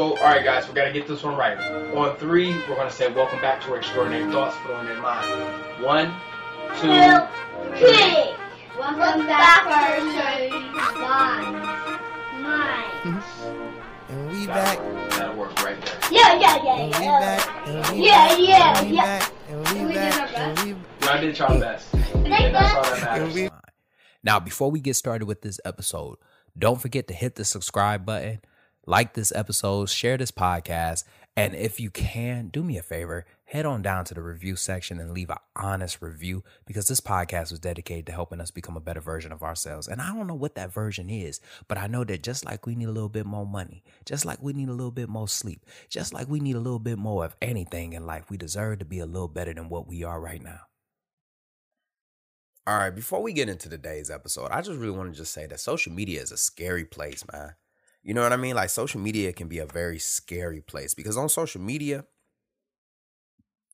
So, all right, guys, we got to get this one right. On three, we're going to say, Welcome back to our Extraordinary Thoughts Flowing in Mind. One, two, three. Welcome back to Mind. Mind. And we back. work. That'll work right there. Yeah, yeah, yeah, And we yeah. back. And we Yeah, back. yeah, And we yeah. back. And We we did our back. And we Y'all did y'all best. Thank And that's all that matters. And we Now, before we get started with this episode, don't forget to hit the subscribe button, like this episode, share this podcast, and if you can, do me a favor, head on down to the review section and leave an honest review because this podcast was dedicated to helping us become a better version of ourselves. And I don't know what that version is, but I know that just like we need a little bit more money, just like we need a little bit more sleep, just like we need a little bit more of anything in life, we deserve to be a little better than what we are right now. All right, before we get into today's episode, I just really want to just say that social media is a scary place, man. You know what I mean? Like social media can be a very scary place because on social media,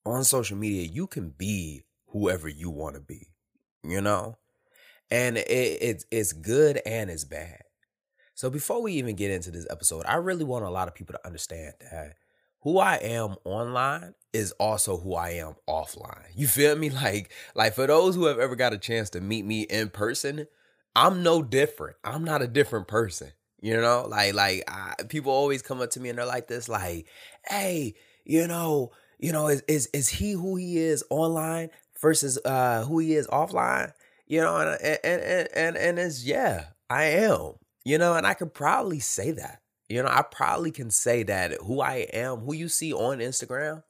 on social media, you can be whoever you want to be, you know? And it, it's it's good and it's bad. So before we even get into this episode, I really want a lot of people to understand that who I am online is also who I am offline. You feel me? Like like for those who have ever got a chance to meet me in person, I'm no different. I'm not a different person. You know, like like I, people always come up to me and they're like this, like, "Hey, you know, you know, is is is he who he is online versus uh who he is offline?" You know, and and and and, and it's yeah, I am. You know, and I could probably say that. You know, I probably can say that who I am, who you see on Instagram,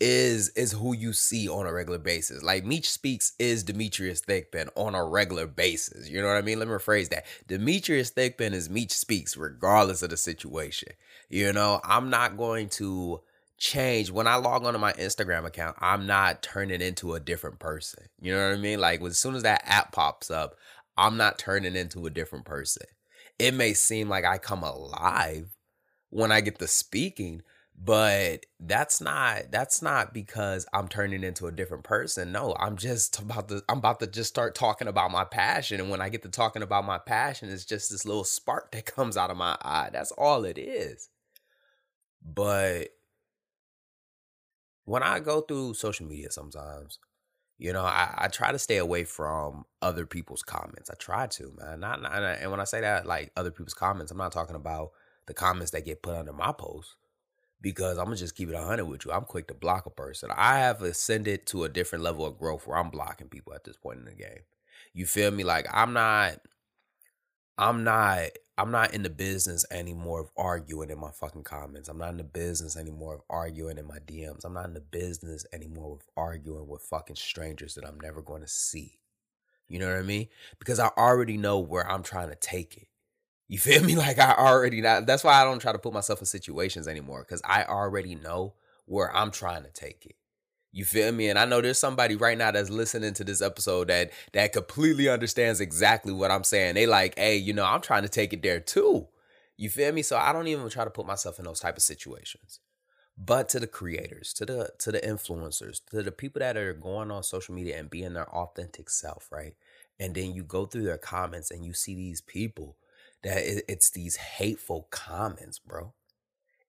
is is who you see on a regular basis. Like Meech Speaks is Demetrius Thigpen on a regular basis. You know what I mean? Let me rephrase that. Demetrius Thigpen is Meech Speaks, regardless of the situation. You know, I'm not going to change when I log onto my Instagram account. I'm not turning into a different person. You know what I mean? Like as soon as that app pops up, I'm not turning into a different person. It may seem like I come alive when I get to speaking, but that's not that's not because I'm turning into a different person. No, I'm just about to I'm about to just start talking about my passion and when I get to talking about my passion it's just this little spark that comes out of my eye. That's all it is. But when I go through social media sometimes, you know, I, I try to stay away from other people's comments. I try to, man. Not, not and when I say that, like other people's comments, I'm not talking about the comments that get put under my post because I'm gonna just keep it 100 with you. I'm quick to block a person. I have ascended to a different level of growth where I'm blocking people at this point in the game. You feel me? Like I'm not, I'm not, I'm not in the business anymore of arguing in my fucking comments. I'm not in the business anymore of arguing in my DMs. I'm not in the business anymore of arguing with fucking strangers that I'm never going to see. You know what I mean? Because I already know where I'm trying to take it. You feel me? Like I already that's why I don't try to put myself in situations anymore cuz I already know where I'm trying to take it. You feel me? And I know there's somebody right now that's listening to this episode that that completely understands exactly what I'm saying. They like, "Hey, you know, I'm trying to take it there too." You feel me? So I don't even try to put myself in those type of situations. But to the creators, to the to the influencers, to the people that are going on social media and being their authentic self, right? And then you go through their comments and you see these people that it- it's these hateful comments, bro.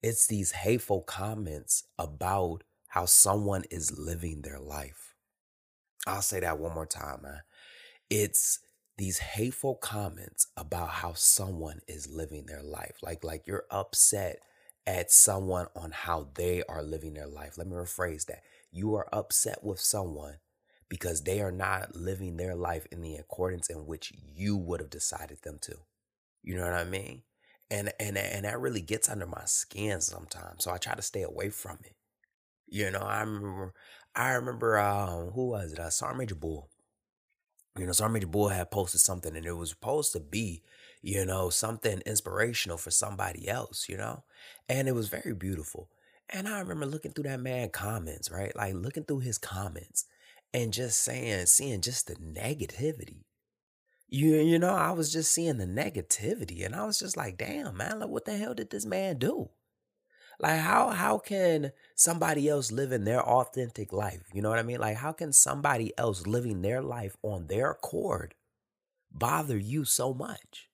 It's these hateful comments about how someone is living their life. I'll say that one more time, man. It's these hateful comments about how someone is living their life. Like like you're upset at someone on how they are living their life. Let me rephrase that. You are upset with someone because they are not living their life in the accordance in which you would have decided them to. You know what I mean? And and and that really gets under my skin sometimes. So I try to stay away from it. You know, I remember I remember um who was it? Uh Sergeant Major Bull. You know, Sergeant Major Bull had posted something and it was supposed to be, you know, something inspirational for somebody else, you know? And it was very beautiful. And I remember looking through that man comments, right? Like looking through his comments and just saying, seeing just the negativity. You you know, I was just seeing the negativity and I was just like, damn, man, like what the hell did this man do? Like how how can somebody else living their authentic life? You know what I mean? Like how can somebody else living their life on their accord bother you so much?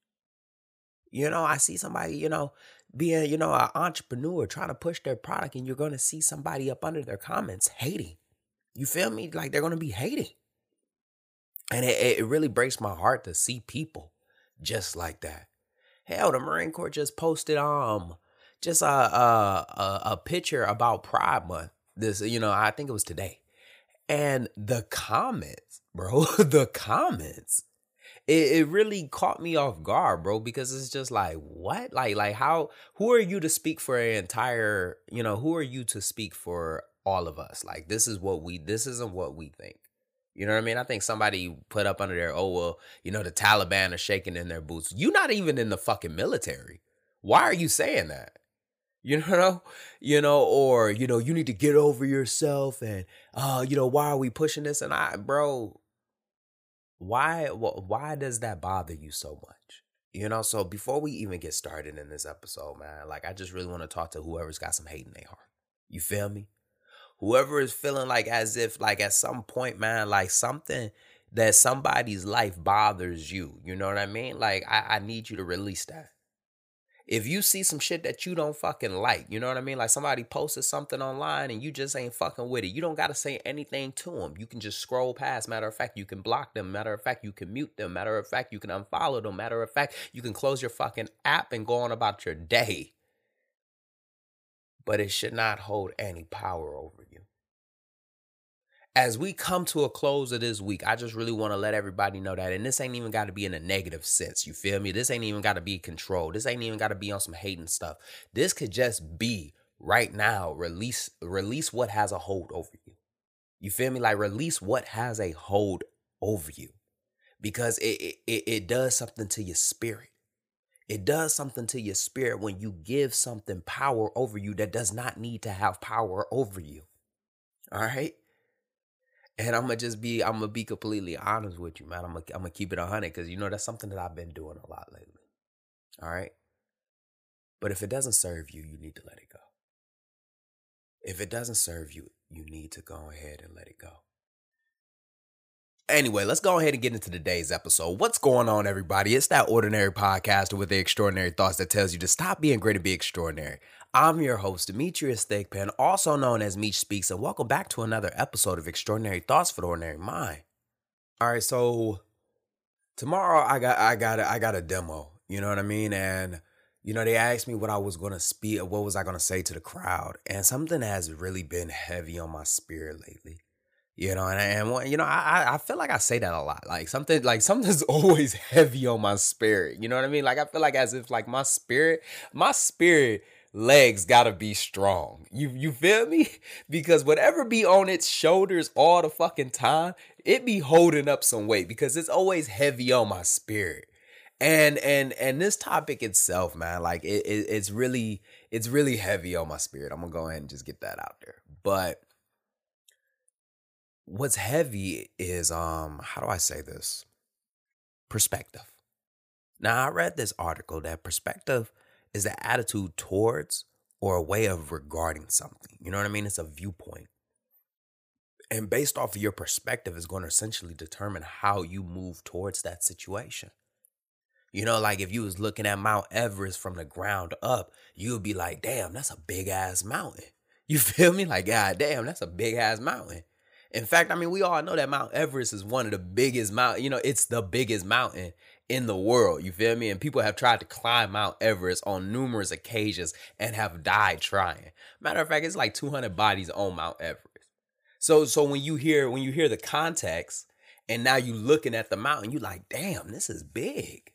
You know, I see somebody, you know, being, you know, an entrepreneur trying to push their product and you're going to see somebody up under their comments hating. You feel me? Like they're going to be hating. And it, it really breaks my heart to see people just like that. Hell, the Marine Corps just posted um just a a a, a picture about Pride Month. This, you know, I think it was today. And the comments, bro, the comments it, it really caught me off guard, bro, because it's just like, what? Like, like how who are you to speak for an entire, you know, who are you to speak for all of us? Like, this is what we this isn't what we think. You know what I mean? I think somebody put up under there, oh well, you know, the Taliban are shaking in their boots. You're not even in the fucking military. Why are you saying that? You know, you know, or you know, you need to get over yourself, and uh, you know, why are we pushing this? And I, bro, why why does that bother you so much you know so before we even get started in this episode man like i just really want to talk to whoever's got some hate in their heart you feel me whoever is feeling like as if like at some point man like something that somebody's life bothers you you know what i mean like i, I need you to release that if you see some shit that you don't fucking like, you know what I mean? Like somebody posted something online and you just ain't fucking with it. You don't got to say anything to them. You can just scroll past. Matter of fact, you can block them. Matter of fact, you can mute them. Matter of fact, you can unfollow them. Matter of fact, you can close your fucking app and go on about your day. But it should not hold any power over you as we come to a close of this week, I just really want to let everybody know that. And this ain't even got to be in a negative sense. You feel me? This ain't even got to be control. This ain't even got to be on some hating stuff. This could just be right now. Release, release what has a hold over you. You feel me? Like release what has a hold over you, because it it it does something to your spirit. It does something to your spirit when you give something power over you that does not need to have power over you. All right. And I'm gonna just be, I'm gonna be completely honest with you, man. I'm gonna, I'm gonna keep it hundred because you know that's something that I've been doing a lot lately. All right. But if it doesn't serve you, you need to let it go. If it doesn't serve you, you need to go ahead and let it go. Anyway, let's go ahead and get into today's episode. What's going on, everybody? It's that ordinary podcaster with the extraordinary thoughts that tells you to stop being great and be extraordinary. I'm your host, Demetrius Thigpen, also known as Meech Speaks, and welcome back to another episode of Extraordinary Thoughts for the Ordinary Mind. All right, so tomorrow I got I got a, I got a demo. You know what I mean? And you know they asked me what I was gonna speak, what was I gonna say to the crowd, and something has really been heavy on my spirit lately. You know, and and you know, I I feel like I say that a lot. Like something like something's always heavy on my spirit. You know what I mean? Like I feel like as if like my spirit, my spirit legs gotta be strong. You you feel me? Because whatever be on its shoulders all the fucking time, it be holding up some weight because it's always heavy on my spirit. And and and this topic itself, man, like it, it it's really it's really heavy on my spirit. I'm gonna go ahead and just get that out there. But what's heavy is um how do I say this? Perspective. Now I read this article that perspective is the attitude towards or a way of regarding something. You know what I mean? It's a viewpoint. And based off of your perspective is going to essentially determine how you move towards that situation. You know, like if you was looking at Mount Everest from the ground up, you would be like, damn, that's a big ass mountain. You feel me? Like, God damn, that's a big ass mountain. In fact, I mean, we all know that Mount Everest is one of the biggest mountain. You know, it's the biggest mountain in the world. You feel me? And people have tried to climb Mount Everest on numerous occasions and have died trying. Matter of fact, it's like 200 bodies on Mount Everest. So, so when you hear when you hear the context, and now you're looking at the mountain, you're like, damn, this is big.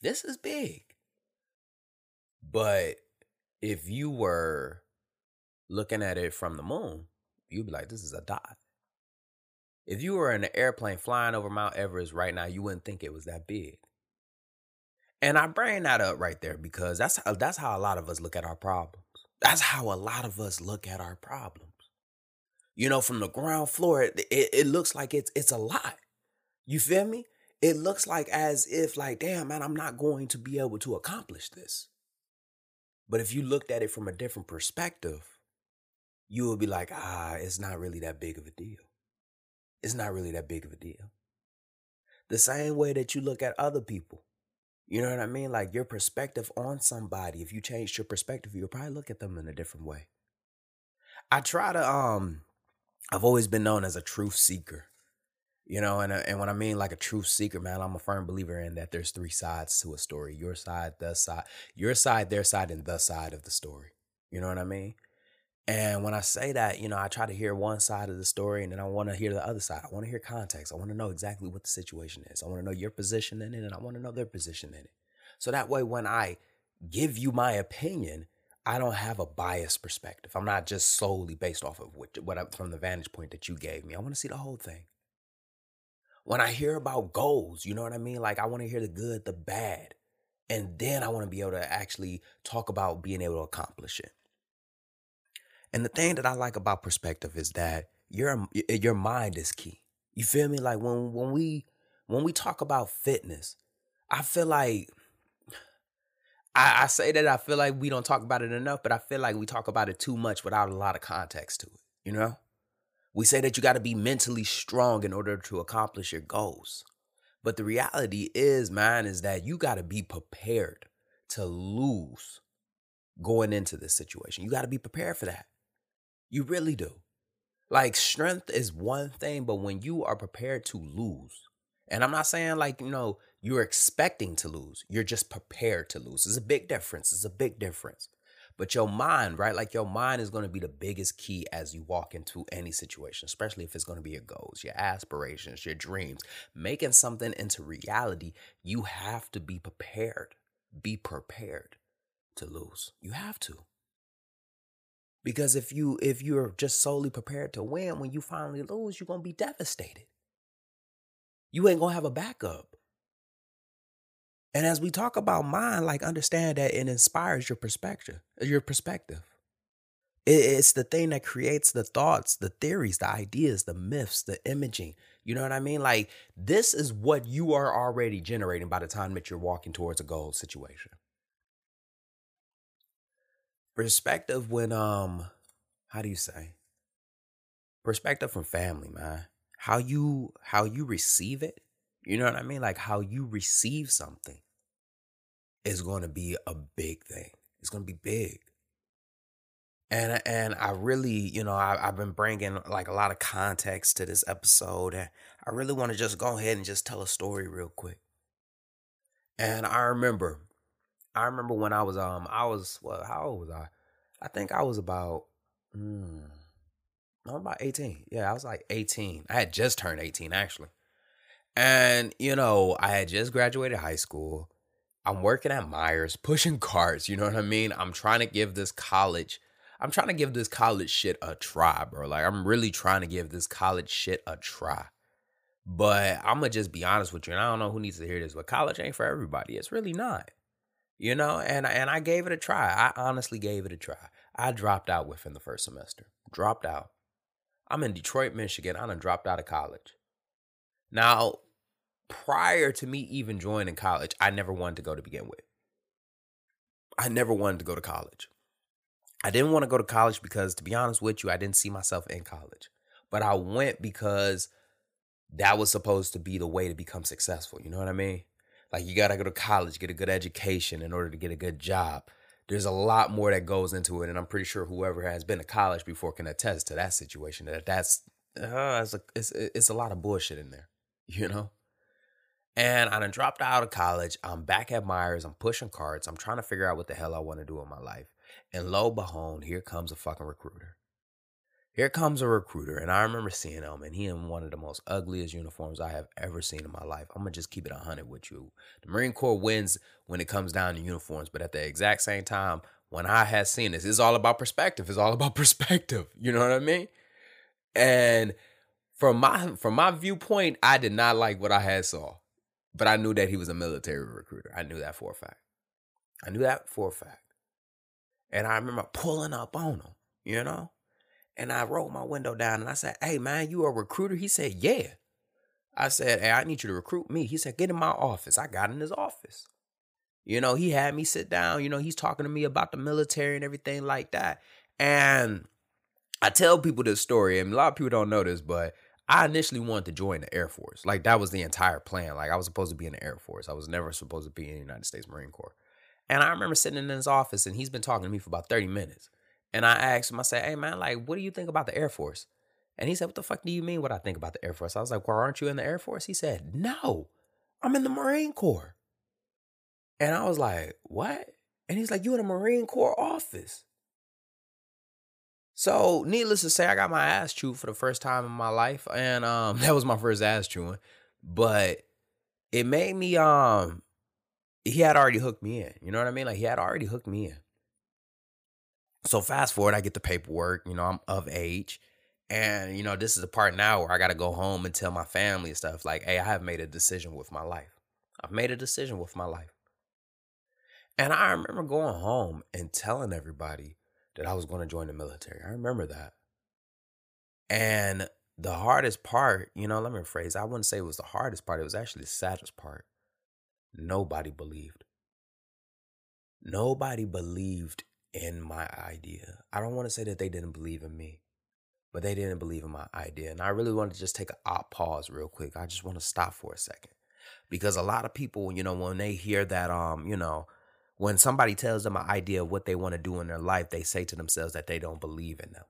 This is big. But if you were looking at it from the moon, you'd be like, this is a dot. If you were in an airplane flying over Mount Everest right now, you wouldn't think it was that big. And I bring that up right there because that's how, that's how a lot of us look at our problems. That's how a lot of us look at our problems. You know, from the ground floor, it, it, it looks like it's it's a lot. You feel me? It looks like as if like, damn man, I'm not going to be able to accomplish this. But if you looked at it from a different perspective, you would be like, ah, it's not really that big of a deal it's not really that big of a deal. The same way that you look at other people. You know what I mean? Like your perspective on somebody, if you changed your perspective, you'll probably look at them in a different way. I try to um I've always been known as a truth seeker. You know, and uh, and when I mean like a truth seeker, man, I'm a firm believer in that there's three sides to a story. Your side, the side, your side, their side, and the side of the story. You know what I mean? And when I say that, you know, I try to hear one side of the story and then I want to hear the other side. I want to hear context. I want to know exactly what the situation is. I want to know your position in it and I want to know their position in it. So that way, when I give you my opinion, I don't have a biased perspective. I'm not just solely based off of what, what I, from the vantage point that you gave me. I want to see the whole thing. When I hear about goals, you know what I mean? Like I want to hear the good, the bad, and then I want to be able to actually talk about being able to accomplish it. And the thing that I like about perspective is that your your mind is key. You feel me? Like when when we when we talk about fitness, I feel like I, I say that I feel like we don't talk about it enough, but I feel like we talk about it too much without a lot of context to it. You know? We say that you got to be mentally strong in order to accomplish your goals. But the reality is, man, is that you got to be prepared to lose going into this situation. You got to be prepared for that. You really do. Like strength is one thing, but when you are prepared to lose, and I'm not saying like, you know, you're expecting to lose, you're just prepared to lose. It's a big difference. It's a big difference. But your mind, right? Like your mind is going to be the biggest key as you walk into any situation, especially if it's going to be your goals, your aspirations, your dreams. Making something into reality, you have to be prepared. Be prepared to lose. You have to. Because if you if you're just solely prepared to win, when you finally lose, you're gonna be devastated. You ain't gonna have a backup. And as we talk about mind, like understand that it inspires your perspective, your perspective. It's the thing that creates the thoughts, the theories, the ideas, the myths, the imaging. You know what I mean? Like this is what you are already generating by the time that you're walking towards a goal situation perspective when um how do you say? Perspective from family man. How you how you receive it you know what i mean? Like how you receive something is going to be a big thing. It's going to be big. And and i really you know I, i've been bringing like a lot of context to this episode and i really want to just go ahead and just tell a story real quick. And i remember I remember when I was um I was well how old was I? I think I was about mm, I'm about 18. Yeah, I was like 18. I had just turned 18 actually. And you know, I had just graduated high school. I'm working at Meijer's pushing carts, you know what I mean? I'm trying to give this college I'm trying to give this college shit a try, bro. Like I'm really trying to give this college shit a try. But I'm gonna just be honest with you, and I don't know who needs to hear this, but college ain't for everybody. It's really not you know and and i gave it a try. I honestly gave it a try. I dropped out within the first semester. Dropped out. I'm in detroit michigan. I done dropped out of college. Now prior to me even joining college i never wanted to go to begin with. I never wanted to go to college. I didn't want to go to college because to be honest with you i didn't see myself in college. But i went because that was supposed to be the way to become successful you know what i mean like you gotta go to college, get a good education in order to get a good job. There's a lot more that goes into it, and I'm pretty sure whoever has been to college before can attest to that situation. That that's uh, it's, a, it's it's a lot of bullshit in there, you know. And I done dropped out of college. I'm back at Meijer's. I'm pushing carts. I'm trying to figure out what the hell I want to do in my life. And lo behold, here comes a fucking recruiter. Here comes a recruiter, and I remember seeing him, and he in one of the most ugliest uniforms I have ever seen in my life. I'm gonna just keep it hundred with you. The Marine Corps wins when it comes down to uniforms, but at the exact same time, when I had seen this, it's all about perspective. It's all about perspective. You know what I mean? And from my from my viewpoint, I did not like what I had saw, but I knew that he was a military recruiter. I knew that for a fact. I knew that for a fact. And I remember pulling up on him, you know? And I rolled my window down and I said, Hey man, you a recruiter? He said, Yeah. I said, Hey, I need you to recruit me. He said, Get in my office. I got in his office. You know, he had me sit down. You know, he's talking to me about the military and everything like that. And I tell people this story, and a lot of people don't know this, but I initially wanted to join the Air Force. Like that was the entire plan. Like I was supposed to be in the Air Force. I was never supposed to be in the United States Marine Corps. And I remember sitting in his office and he's been talking to me for about 30 minutes. And I asked him, I said, Hey man, like, what do you think about the Air Force? And he said, What the fuck do you mean what I think about the Air Force? I was like, Well, aren't you in the Air Force? He said, No, I'm in the Marine Corps. And I was like, What? And he's like, You in the Marine Corps office. So, needless to say, I got my ass chewed for the first time in my life, and um, that was my first ass chewing. But it made me um, he had already hooked me in. You know what I mean? Like he had already hooked me in. So fast forward, I get the paperwork. You know, I'm of age, and you know this is the part now where I got to go home and tell my family and stuff. Like, hey, I have made a decision with my life. I've made a decision with my life. And I remember going home and telling everybody that I was going to join the military. I remember that. And the hardest part, you know, let me rephrase, I wouldn't say it was the hardest part, it was actually the saddest part. Nobody believed. Nobody believed in my idea. I don't want to say that they didn't believe in me, but they didn't believe in my idea. And I really want to just take a pause real quick. I just want to stop for a second. Because a lot of people, you know, when they hear that um, you know, when somebody tells them an idea of what they want to do in their life, they say to themselves that they don't believe in them.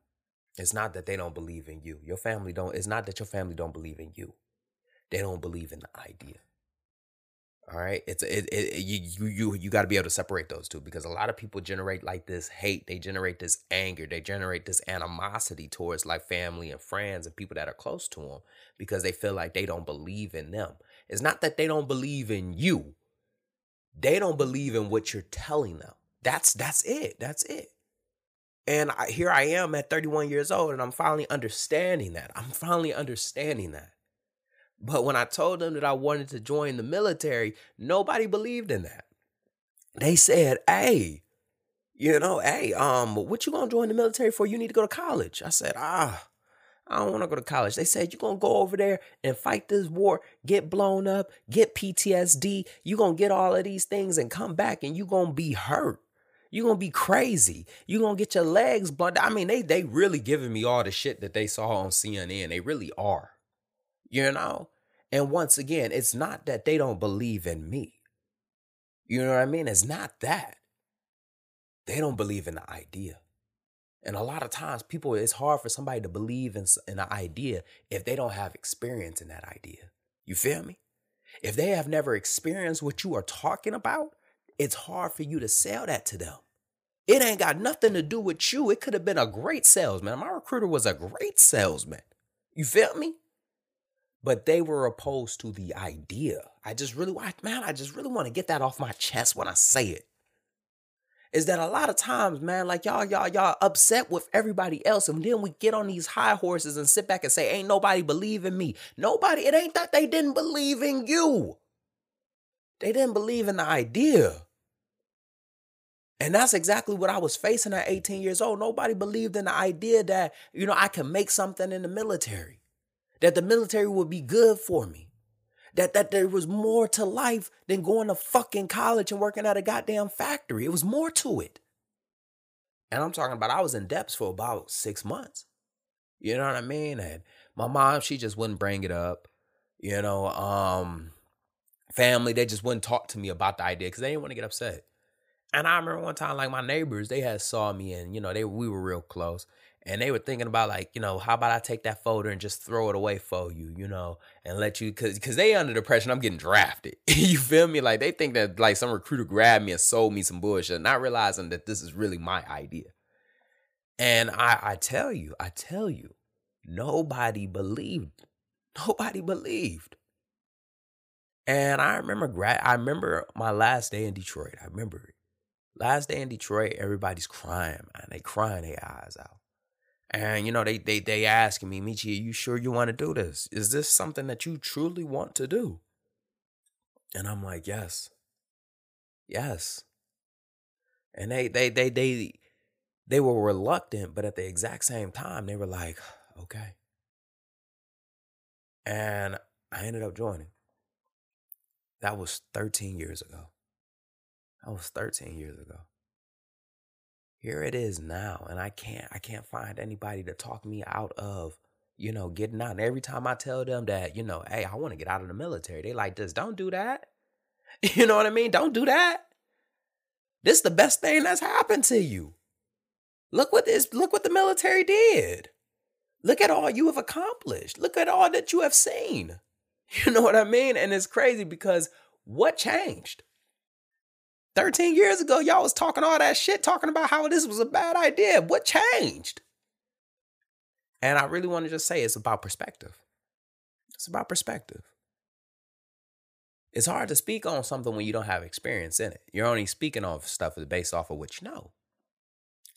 It's not that they don't believe in you. Your family don't. It's not that your family don't believe in you. They don't believe in the idea. All right, it's it, it you you you got to be able to separate those two because a lot of people generate like this hate, they generate this anger, they generate this animosity towards like family and friends and people that are close to them because they feel like they don't believe in them. It's not that they don't believe in you they don't believe in what you're telling them. That's that's it. That's it. And I, here I am at 31 years old, and I'm finally understanding that. I'm finally understanding that. But when I told them that I wanted to join the military, nobody believed in that. They said, "Hey, you know, hey, um, what you gonna join the military for? You need to go to college." I said, "Ah, I don't want to go to college. They said, you're going to go over there and fight this war, get blown up, get PTSD. You're going to get all of these things and come back and you're going to be hurt. You're going to be crazy. You're going to get your legs blood. I mean, they, they really giving me all the shit that they saw on CNN. They really are, you know? And once again, it's not that they don't believe in me. You know what I mean? It's not that. They don't believe in the idea. And a lot of times, people, it's hard for somebody to believe in, in an idea if they don't have experience in that idea. You feel me? If they have never experienced what you are talking about, it's hard for you to sell that to them. It ain't got nothing to do with you. It could have been a great salesman. My recruiter was a great salesman. You feel me? But they were opposed to the idea. I just really, man, I just really want to get that off my chest when I say it is that a lot of times, man, like y'all, y'all, y'all upset with everybody else. And then we get on these high horses and sit back and say, ain't nobody believe in me. Nobody, it ain't that they didn't believe in you. They didn't believe in the idea. And that's exactly what I was facing at 18 years old. Nobody believed in the idea that, you know, I can make something in the military, that the military would be good for me that that there was more to life than going to fucking college and working at a goddamn factory. It was more to it. And I'm talking about I was in depths for about six months. You know what I mean? And my mom, she just wouldn't bring it up. You know, um, family, they just wouldn't talk to me about the idea because they didn't want to get upset. And I remember one time, like my neighbors, they had saw me and you know, they we were real close and they were thinking about like you know how about i take that folder and just throw it away for you you know and let you because because they under the pressure i'm getting drafted. You feel me? Like they think that like some recruiter grabbed me and sold me some bullshit not realizing that this is really my idea. And i i tell you i tell you nobody believed nobody believed. And i remember grad i remember my last day in detroit i remember it. Last day in detroit everybody's crying man they crying their eyes out and you know, they they they asking me, Michi, are you sure you want to do this? Is this something that you truly want to do? And I'm like, yes. Yes. And they they they they they were reluctant, but at the exact same time, they were like, okay. And I ended up joining. That was 13 years ago. That was 13 years ago here it is now and i can't i can't find anybody to talk me out of you know, getting out. And every time I tell them that, you know, hey, I want to get out of the military, they like this. Don't do that. You know what I mean? Don't do that. This is the best thing that's happened to you. Look what this, look what the military did. Look at all you have accomplished. Look at all that you have seen. You know what I mean? And it's crazy because what changed? 13 years ago, y'all was talking all that shit, talking about how this was a bad idea. What changed? And I really want to just say it's about perspective. It's about perspective. It's hard to speak on something when you don't have experience in it. You're only speaking on stuff based off of what you know.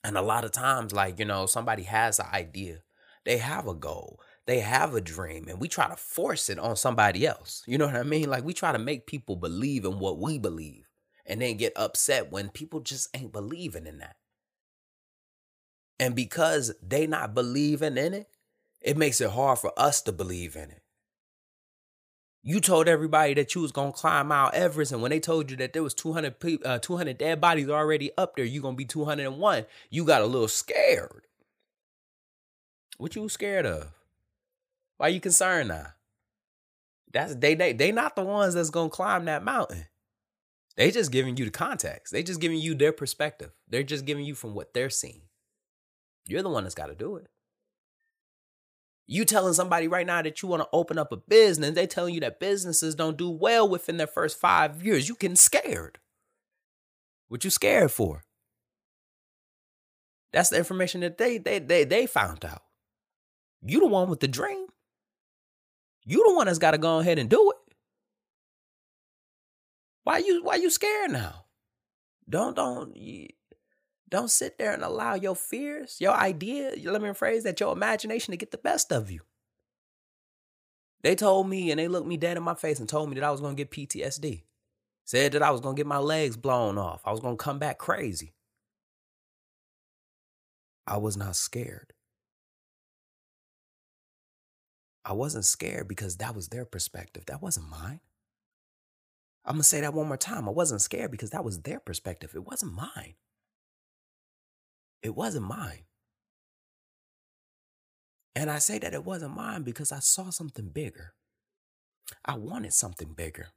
And a lot of times, like, you know, somebody has an idea, they have a goal, they have a dream, and we try to force it on somebody else. You know what I mean? Like, we try to make people believe in what we believe and then get upset when people just ain't believing in that. And because they not believing in it, it makes it hard for us to believe in it. You told everybody that you was gonna climb Mount Everest, and when they told you that there was 200 people, uh, 200 dead bodies already up there, you gonna be 201. You got a little scared. What you scared of? Why you concerned now? That's they they they not the ones that's gonna climb that mountain. They just giving you the context. They just giving you their perspective. They're just giving you from what they're seeing. You're the one that's got to do it. You telling somebody right now that you want to open up a business, they telling you that businesses don't do well within their first five years. You getting scared. What you scared for? That's the information that they they they they found out. You the one with the dream. You the one that's got to go ahead and do it. Why you why you scared now? Don't don't don't sit there and allow your fears, your idea, let me rephrase that, your imagination to get the best of you. They told me and they looked me dead in my face and told me that I was going to get PTSD. Said that I was going to get my legs blown off. I was going to come back crazy. I was not scared. I wasn't scared because that was their perspective. That wasn't mine. I'm to say that one more time. I wasn't scared because that was their perspective. It wasn't mine. It wasn't mine. And I say that it wasn't mine because I saw something bigger. I wanted something bigger.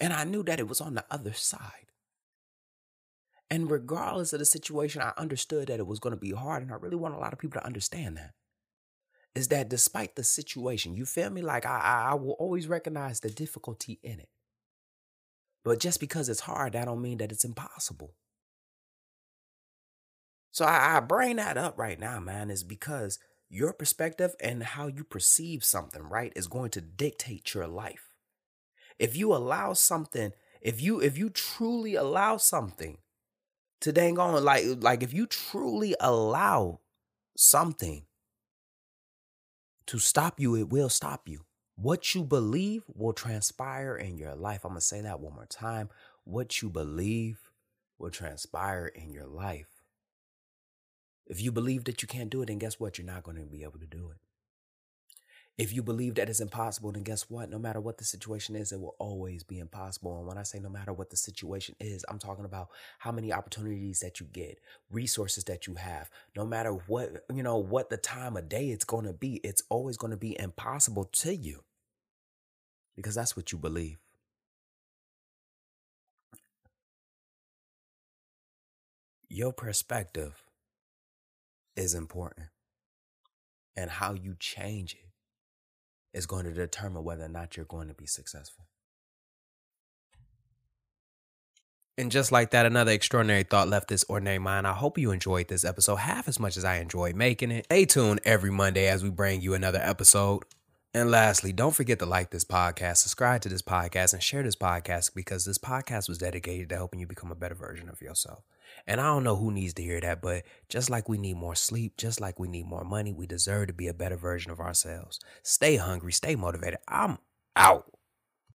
And I knew that it was on the other side. And regardless of the situation, I understood that it was going to be hard. And I really want a lot of people to understand that. Is that despite the situation, you feel me? Like I, I will always recognize the difficulty in it. But just because it's hard, that don't mean that it's impossible. So I, I bring that up right now, man, is because your perspective and how you perceive something, right, is going to dictate your life. If you allow something, if you if you truly allow something to dang on, like like if you truly allow something to stop you, it will stop you. What you believe will transpire in your life. I'm gonna say that one more time. What you believe will transpire in your life. If you believe that you can't do it, then guess what? You're not going to be able to do it. If you believe that it's impossible, then guess what? No matter what the situation is, it will always be impossible. And when I say no matter what the situation is, I'm talking about how many opportunities that you get, resources that you have. No matter what, you know, what the time of day it's going to be, it's always going to be impossible to you because that's what you believe. Your perspective is important. And how you change it is going to determine whether or not you're going to be successful. And just like that, another extraordinary thought left this ordinary mind. I hope you enjoyed this episode half as much as I enjoyed making it. Stay tuned every Monday as we bring you another episode. And lastly, don't forget to like this podcast, subscribe to this podcast, and share this podcast because this podcast was dedicated to helping you become a better version of yourself. And I don't know who needs to hear that, but just like we need more sleep, just like we need more money, we deserve to be a better version of ourselves. Stay hungry, stay motivated. I'm out.